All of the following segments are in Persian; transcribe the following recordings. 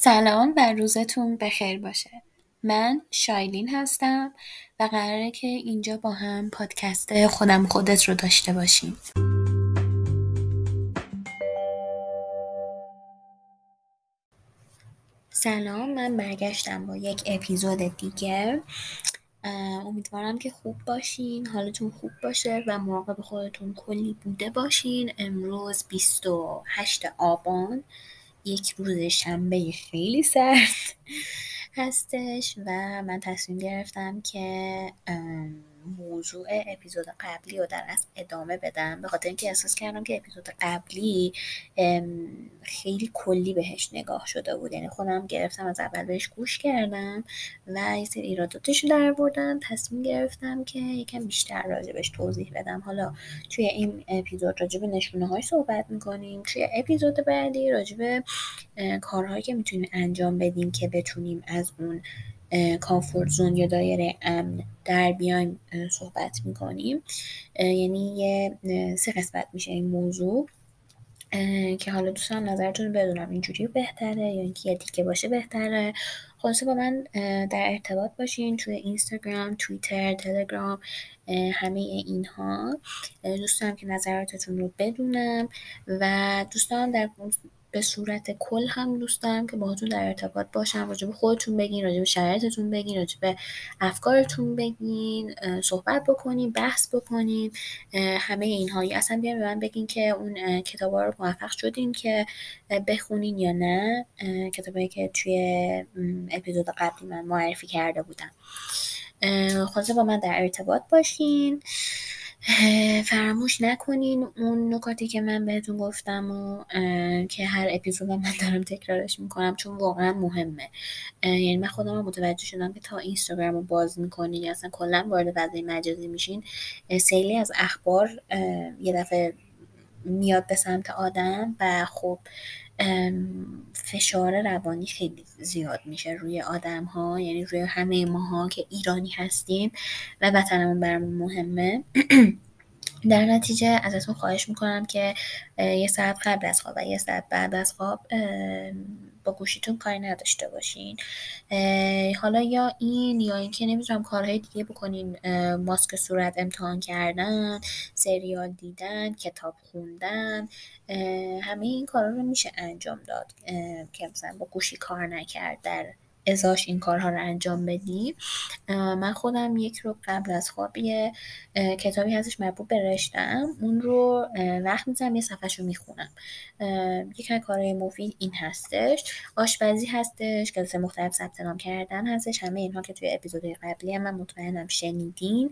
سلام و روزتون بخیر باشه. من شایلین هستم و قراره که اینجا با هم پادکست خودم خودت رو داشته باشیم. سلام من برگشتم با یک اپیزود دیگه. امیدوارم که خوب باشین حالتون خوب باشه و مراقب خودتون کلی بوده باشین. امروز 28 آبان. یک روز شنبه خیلی سرد هستش و من تصمیم گرفتم که موضوع اپیزود قبلی رو در از ادامه بدم. به خاطر اینکه احساس کردم که اپیزود قبلی خیلی کلی بهش نگاه شده بود. یعنی خودم گرفتم از اول بهش گوش کردم و یه سری ایراداتش در بردم تصمیم گرفتم که یکم بیشتر راجبش توضیح بدم. حالا توی این اپیزود راجب نشونه های صحبت می‌کنیم. توی اپیزود بعدی راجب کارهایی که می‌تونیم انجام بدیم که بتونیم از اون کامفورت زون یا دایره امن در بیایم صحبت می‌کنیم. یعنی یه سه قسمت میشه این موضوع. که حالا دوستان نظرتون بدونم اینجوری بهتره یا اینکه یه دیگه باشه بهتره. خلاصه با من در ارتباط باشین توی اینستاگرام توییتر تلگرام همه اینها. دوستان که نظراتتون رو بدونم و دوستان در به صورت کل هم دوست دارم که باهاتون در ارتباط باشم راجع به خودتون بگین راجع به شرایطتون بگین راجع به افکارتون بگین صحبت بکنیم بحث بکنیم همه اینها اصلا بیاین به من بگین که اون کتابا رو موفق شدین که بخونین یا نه. کتابایی که توی اپیزود قبلی من معرفی کرده بودم. خلاصه با من در ارتباط باشین. فراموش نکنین اون نکاتی که من بهتون گفتم و که هر اپیزود من دارم تکرارش می‌کنم چون واقعا مهمه. یعنی من خودم متوجه شدم که تا اینستاگرام رو باز می‌کنین یا اصلا کلا وارد فضای مجازی میشین سیلی از اخبار یه دفعه میاد به سمت آدم و خب فشار روانی خیلی زیاد میشه روی آدم ها یعنی روی همه ماها که ایرانی هستیم و وطنمون برامون مهمه. در نتیجه ازتون خواهش می‌کنم که یه ساعت قبل از خواب و یه ساعت بعد از خواب با گوشیتون کاری نداشته باشین. حالا یا این یا اینکه نمی‌دونم کارهای دیگه بکنین. ماسک صورت امتحان کردن سریال دیدن کتاب خوندن. همه این کارا رو میشه انجام داد. که مثلا با گوشی کار نکرد در ازاش این کارها رو انجام بدیم من خودم یک رو قبل از خواب یه کتابی هستش مربوط به رشتم اون رو وقت می‌زنم یه صفحش رو می‌خونم یک از کارهای مفید این هستش. آشپزی هستش کلاس مختلف ثبت نام کردن هستش. همه اینها که توی اپیزود قبلی هم من مطمئنم شنیدین.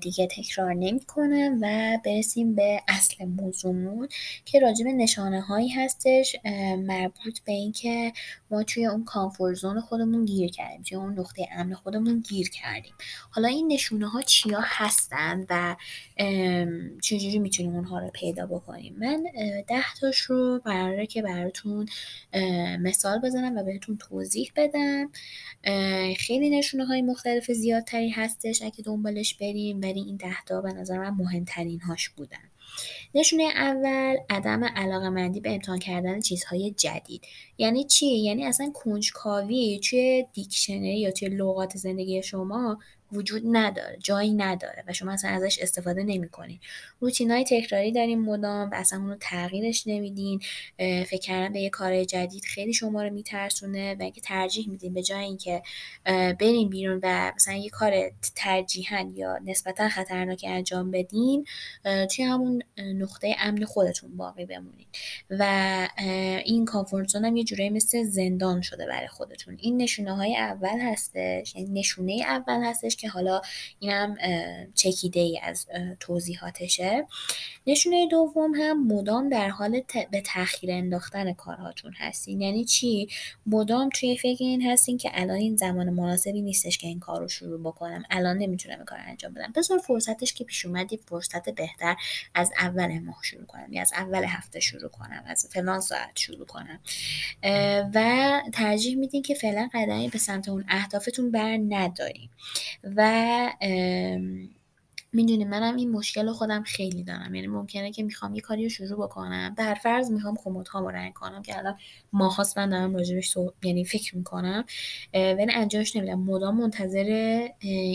دیگه تکرار نمی‌کنم و برسیم به اصل موضوعمون که راجب نشانه هایی هستش مربوط به اینکه ما توی اون کامفورت زون خودمون گیر کردیم توی اون نقطه امن خودمون گیر کردیم. حالا این نشونه ها چیا هستن و چجوری می‌تونیم اونها رو پیدا بکنیم؟ من ده تاش رو قراره که براتون مثال بزنم و بهتون توضیح بدم. خیلی نشونه های مختلف زیادتری هستش اگه دنبالش بریم ولی این ده تا به نظر من مهمترین هاش بودن. نشونه اول عدم مندی به امتحان کردن چیزهای جدید. یعنی چی؟ یعنی اصلا کنجکاوی توی دیکشنری یا توی لغات زندگی شما وجود نداره جایی نداره و شما اصلا ازش استفاده نمی‌کنین های تکراری داریم مدام و اصلا اونو تغییرش نمیدین فکر کردن به یه کار جدید خیلی شما رو میترسونه و اگه ترجیح میدین به جای اینکه برین بیرون و مثلا یه کار ترجیحا یا نسبتا خطرناک انجام بدین توی همون نقطه امن خودتون باقی بمونین. و این کامفورت هم یه جورایی مثل زندان شده برای خودتون. این نشونه های اول هستش یعنی نشونه اول هستش که حالا اینم چکیده ای از توضیحاتشه. نشونه دوم هم مدام در حال به تاخیر انداختن کارهاتون هستین. یعنی چی؟ مدام توی فکر این هستین که الان این زمان مناسبی نیستش که این کار رو شروع بکنم. الان نمی‌تونم این کار انجام بدم. بذار فرصتش که پیش اومد فرصت بهتر از اول ماه شروع کنم. یا از اول هفته شروع کنم. از فلان ساعت شروع کنم. و ترجیح میدین که فعلا قدمی به سمت اون اهدافتون بر نداریم و می‌دونی منم این مشکل رو خودم خیلی دارم. یعنی ممکنه که می‌خوام یه کاری رو شروع بکنم در فرض می‌خوام کمدها رو رنگ کنم که الان ماهاست من دارم راجبش یعنی فکر می‌کنم. ولی انجامش نمیدم. مدام منتظر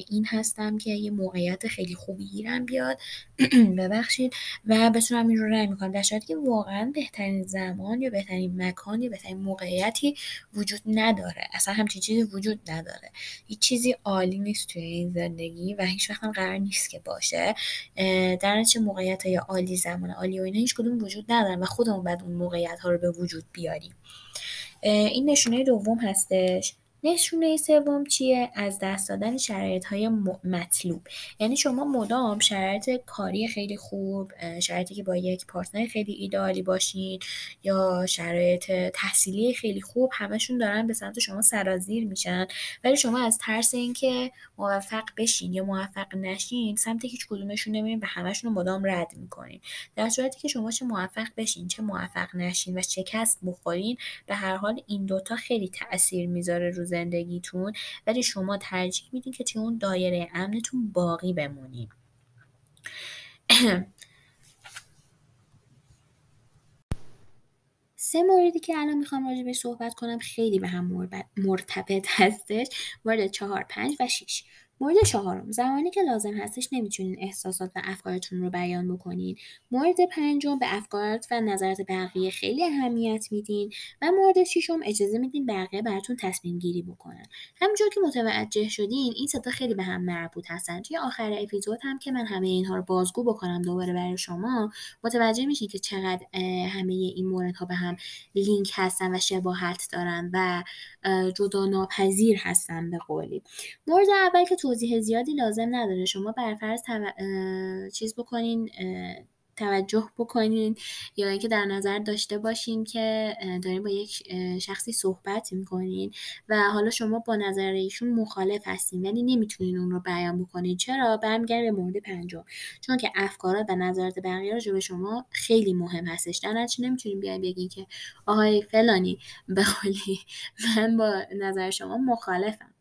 این هستم که یه موقعیت خیلی خوبی گیرم بیاد. ببخشید. و بتونم این رو رنگ می‌کنم. در صورتی که واقعا بهترین زمان یا بهترین مکان یا بهترین موقعیتی وجود نداره. اصلا همچین چیزی وجود نداره. هیچ چیزی عالی نیست توی این زندگی و هیچ وقت قرار نیست که باشه در چه موقعیت یا عالی زمان عالی و اینا هیچ کدوم وجود ندارن و خودمون باید اون موقعیت ها رو به وجود بیاریم. این نشونه دوم هستش. نشونه سوم چیه؟ از دست دادن شرایط های مطلوب. یعنی شما مدام شرایط کاری خیلی خوب شرایطی که با یک پارتنر خیلی ایدئالی باشین یا شرایط تحصیلی خیلی خوب همشون دارن به سمت شما سرازیر میشن. ولی شما از ترس اینکه موفق بشین یا موفق نشین سمت هیچ کدومشون نمیرین و همشون رو مدام رد می‌کنین. در صورتی که شما چه موفق بشین چه موفق نشین و شکست بخورین به هر حال این دوتا خیلی تاثیر می‌ذاره روز زندگیتون ولی شما ترجیح میدین که توی اون دایره امنتون باقی بمونین. سه موردی که الان می‌خوام راجع به صحبت کنم خیلی به هم مرتبط هستش مورد چهار پنج و شیش مورد چهارم زمانی که لازم هستش نمی‌تونین احساسات و افکارتون رو بیان بکنین. مورد پنجم به افکارت و نظرات بقیه خیلی اهمیت میدین. و مورد ششم اجازه میدین بقیه براتون تصمیم گیری بکنن. همونجور که متوجه شدین این ستا خیلی به هم مربوط هستن. توی آخر اپیزود هم که من همه اینها رو بازگو بکنم دوباره برای شما متوجه میشین که چقدر همه این موردها به هم لینک هستن و شباهت دارن و جدا ناپذیر هستن به قولی. مورد اول که توضیح زیادی لازم نداره. شما برفرض چیز بکنین توجه بکنین یا اینکه در نظر داشته باشین که دارین با یک شخصی صحبت می‌کنین و حالا شما با نظر ایشون مخالف هستین ولی نمی‌تونین اون رو بیان بکنین. چرا؟ برمیگرده به مورد پنجم. چون که افکارات و نظرات بقیه رو به شما خیلی مهم هستش. در نتیجه نمی‌تونین بیان بگین که آهای فلانی به من با نظر شما مخالفم.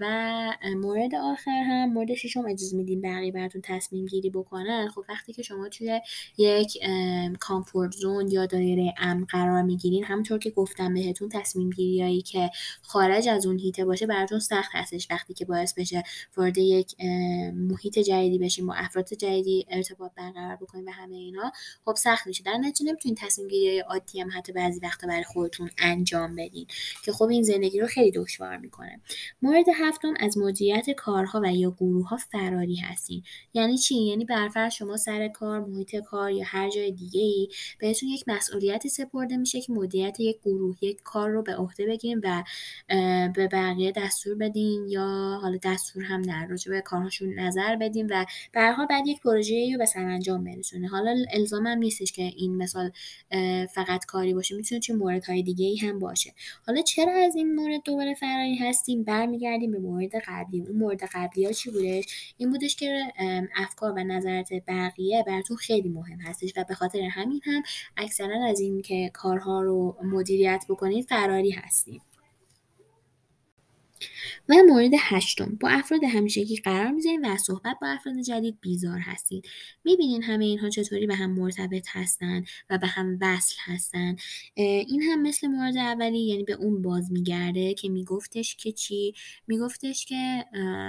و مورد آخر هم مورد ششم اجازه میدین بقیه براتون تصمیم گیری بکنن. خب وقتی که شما توی یک کامفورت زون یا دایره امن قرار می‌گیرین همونطور که گفتم بهتون تصمیم گیریایی که خارج از اون هیته باشه براتون سخت هستش. وقتی که باعث بشه وارد یک محیط جدیدی بشین با افراد جدیدی ارتباط برقرار بکنین و همه اینا خب سخت میشه. در نتیجه نمی‌تونین تصمیم گیری عادی هم حتی بعضی وقتا برای خودتون انجام بدین. که خب این زندگی رو خیلی دشوار می‌کنه. مورد هفتم از مدیریت کارها و یا ها فراری هستین. یعنی چی؟ یعنی برفرض شما سر کار محیط کار یا هر جای دیگه ای بهتون یک مسئولیتی سپرده میشه که مدیریت یک گروه یک کار رو به عهده بگیرین و به بقیه دستور بدین یا حالا دستور هم نه راجع به کارهاشون نظر بدین و به هر بعد یک پروژه رو به سرانجام برسونه. حالا الزام هم نیستش که این مثال فقط کاری باشه. می‌تونه چه موردهای دیگه ای هم باشه. حالا چرا از این مورد دوباره فراری هستیم برمیگردیم به مورد قبلی. اون مورد قبلی ها چی بودش؟ این بودش که افکار و نظرات بقیه براتون خیلی مهم هستش و به خاطر همین هم اکثرا از این که کارها رو مدیریت بکنید فراری هستیم. و مورد هشتم با افراد همیشگی قرار می‌ذارین و از صحبت با افراد جدید بیزار هستید می‌بینین همه اینها چطوری به هم مرتبط هستن و به هم وصل هستن. این هم مثل مورد اولی یعنی به اون باز میگرده که میگفتش که چی؟ میگفتش که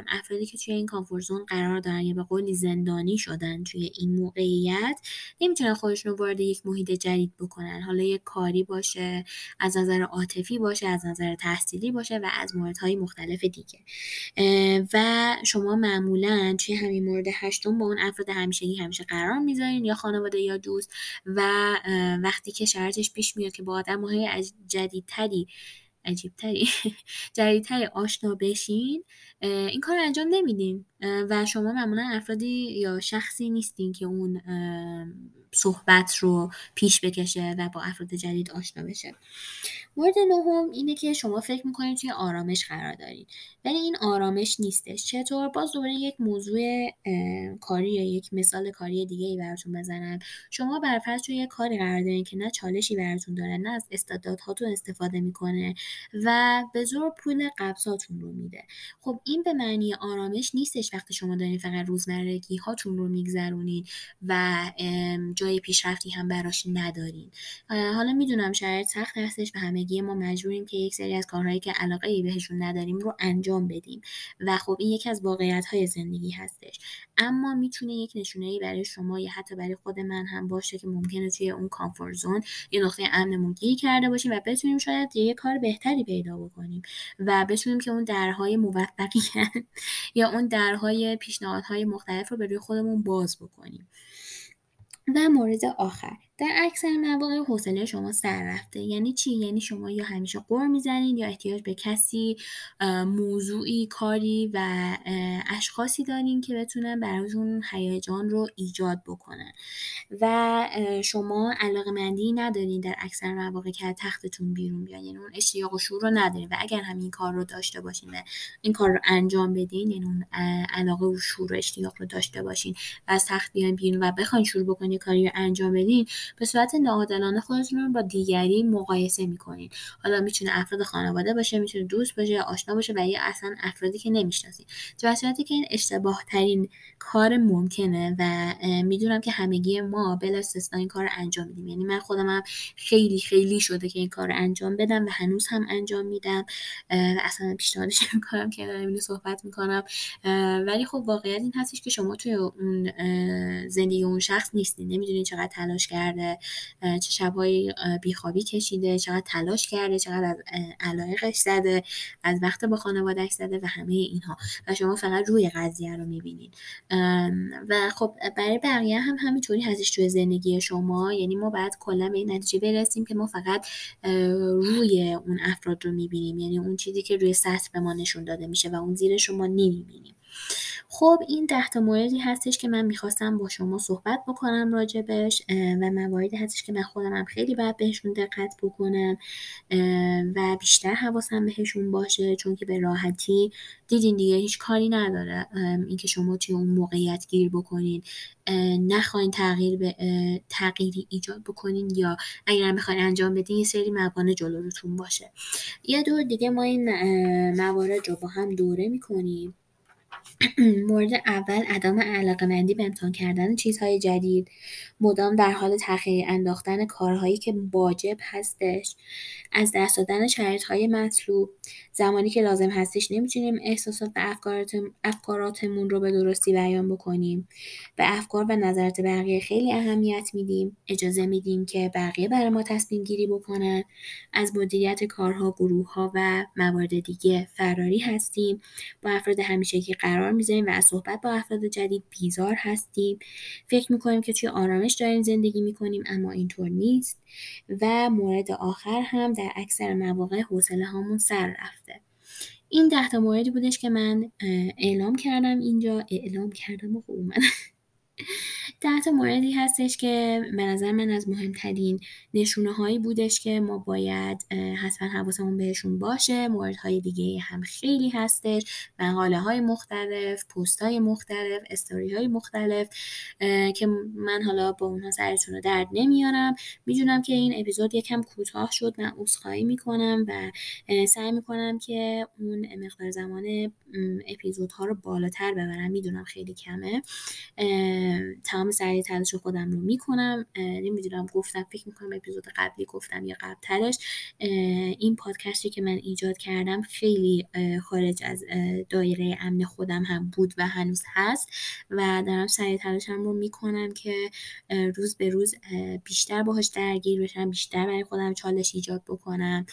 افرادی که توی این کامفورزون قرار دارن یا به قولی زندانی شدن توی این موقعیت نمی‌تونن خودشون رو وارد یک محیط جدید بکنن. حالا یک کاری باشه از نظر عاطفی باشه از نظر تحصیلی باشه و از موردهای مختلف دیگه. و شما معمولا توی همین مورد هشتم با اون افراد همیشگی همیشه قرار می‌ذارین یا خانواده یا دوست. و وقتی که شرطش پیش میاد که با آدم های جدیدتری عجیبتری جدیدتری آشنا بشین این کار انجام نمیدین. و شما معمولا افرادی یا شخصی نیستین که اون صحبت رو پیش بکشه و با افراد جدید آشنا بشه. مورد نهم اینه که شما فکر می‌کنید توی آرامش قرار دارید. ولی این آرامش نیستش. چطور؟ باز دوباره یک موضوع کاری یا یک مثال کاری دیگه ای براتون بزنم. شما برفرض توی یک کاری قرار دارین که نه چالشی براتون داره نه از استعدادهاتون استفاده می‌کنه و به زور پول قبضاتون رو میده. خب این به معنی آرامش نیستش وقتی شما دارین فقط روزمرگی هاتون رو میگذرونین و جای پیشرفتی هم براش ندارین. حالا می‌دونم شاید سخت هستش و همگی ما مجبوریم که یک سری از کارهایی که علاقه ای بهشون نداریم رو انجام بدیم و خب این یکی از واقعیت های زندگی هستش. اما می‌تونه یک نشونه ای برای شما یا حتی برای خود من هم باشه که ممکنه توی اون کامفورت زون یه نقطه امنمون گیر کرده باشیم و بتونیم شاید یه کار بهتری پیدا بکنیم و بتونیم که اون درهای موفقیت یا اون درهای پیشنهادهای مختلف رو به روی خودمون باز بکنیم. و مورد آخر. در اکثر مواقع حوصله شما سر رفته. یعنی چی؟ یعنی شما یا همیشه قر می‌زنید یا احتیاج به کسی موضوعی کاری و اشخاصی دارین که بتونن براتون هیجان رو ایجاد بکنن. و شما علاقه مندی ندارین در اکثر مواقع که تختتون بیرون بیان. یعنی اون اشتیاق و شور رو ندارین. و اگر همین کار رو داشته باشین و این کار رو انجام بدین یعنی اون علاقه و شور و اشتیاق رو داشته باشین و تخت بیان بیرون و بخواین شروع بکنین کاری رو انجام بدین به صورت ناعادلانه خودتون رو با دیگری مقایسه می‌کنین. حالا می‌تونه افراد خانواده باشه می‌تونه دوست باشه آشنا باشه و یا اصلا افرادی که نمی‌شناسین. در صورتی که این اشتباه ترین کار ممکنه و می‌دونم که همگی ما بلا استثنا این کار رو انجام میدیم. یعنی من خودم هم خیلی خیلی شده که این کار رو انجام بدم و هنوز هم انجام میدم. و اصلا پیشنهادش می‌کنم که اینو صحبت می‌کنم. ولی خب واقعیت این هستش که شما توی اون زندگی اون شخص نیستین. نمی‌دونین چقدر تلاش کرده چه شبهایی بیخوابی کشیده چقدر تلاش کرده چقدر از علایقش زده از وقت با خانوادهش زده و همه اینها. و شما فقط روی قضیه رو می‌بینید و خب برای بقیه هم همینطوری هستش توی زندگی شما. یعنی ما باید کلا به این نتیجه برسیم که ما فقط روی اون افراد رو می‌بینیم. یعنی اون چیزی که روی سطح به ما نشون داده میشه و اون زیر شما نمی‌بینیم. خب این ده تا موردی هستش که من می‌خواستم با شما صحبت بکنم راجبش و مواردی هستش که من خودم هم خیلی باید بهشون دقت بکنم و بیشتر حواسم بهشون باشه چون که به راحتی دیدین دیگه هیچ کاری نداره اینکه شما توی اون موقعیت گیر بکنین نخواین تغییر به تغییری ایجاد بکنین یا اگر بخواین انجام بدین یه سری موانع جلوتون باشه. یه دور دیگه ما این موارد رو با هم دوره می‌کنیم. مورد اول عدم علاقه‌مندی به امتحان کردن چیزهای جدید، مدام در حال تأخیر انداختن کارهایی که واجب هستش، از دست دادن شرایطهای مطلوب، زمانی که لازم هستش نمی‌تونیم احساسات و افکاراتمون رو به درستی بیان بکنیم، به افکار و نظرات بقیه خیلی اهمیت میدیم، اجازه میدیم که بقیه برای ما تصمیم گیری بکنن، از مدیریت کارها، گروهها و موارد دیگه فراری هستیم، با افراد همیشگی قرار می‌ذاریم و از صحبت با افراد جدید بیزار هستیم. فکر می‌کنیم که توی آرامش داریم زندگی می‌کنیم اما اینطور نیست و مورد آخر هم در اکثر مواقع حوصله هامون سر رفته. این ده تا موردی بودش که من اعلام کردم اینجا. اعلام کردم و خوب ده تا موردی هستش که به نظر من از مهمترین نشونه هایی بودش که ما باید حتما حواسمون بهشون باشه. موردهای دیگه هم خیلی هستش. مقاله های مختلف پست های مختلف استوری های مختلف که من حالا با اونها سرتون رو درد نمیارم. می‌دونم که این اپیزود یکم کوتاه شد. من عذرخواهی می‌کنم و سعی می‌کنم که اون مقدار زمان اپیزودها رو بالاتر ببرم. می‌دونم خیلی کمه. تمام سعی تلاش خودم رو می‌کنم. نمی‌دونم گفتم فکر می‌کنم اپیزود قبلی گفتم یا قبلترش. این پادکستی که من ایجاد کردم خیلی خارج از دایره امن خودم هم بود و هنوز هست و دارم سعی تلاشم رو می‌کنم که روز به روز بیشتر باهاش درگیر بشم بیشتر برای خودم چالش ایجاد بکنم.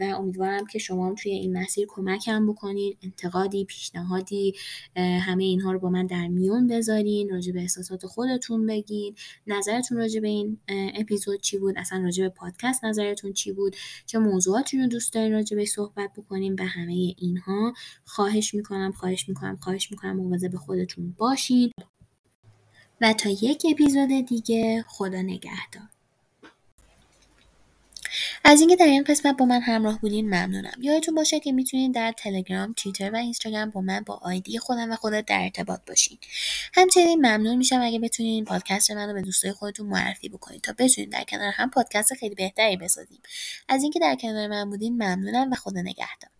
و امیدوارم که شما هم توی این مسیر کمکم بکنین انتقادی پیشنهادی همه اینها رو با من در میون بذارین. راجع به احساسات خودتون بگین. نظرتون راجع به این اپیزود چی بود؟ اصلا راجع به پادکست نظرتون چی بود؟ چه موضوعاتی رو دوست دارین راجع به صحبت بکنیم به همه اینها. خواهش می‌کنم خواهش می‌کنم خواهش می‌کنم مواظب خودتون باشین. و تا یک اپیزود دیگه خدا نگهدار. از اینکه در این قسمت با من همراه بودین ممنونم. یادتون باشه که می‌تونید در تلگرام توییتر و اینستاگرام با من با آیدی خودم و خودت در ارتباط باشین. همچنین ممنون میشم اگه بتونین این پادکست رو به دوستای خودتون معرفی بکنید تا بتونید در کنار هم پادکست خیلی بهتری بسازیم. از اینکه در کنار من بودین ممنونم و خدا نگهدار.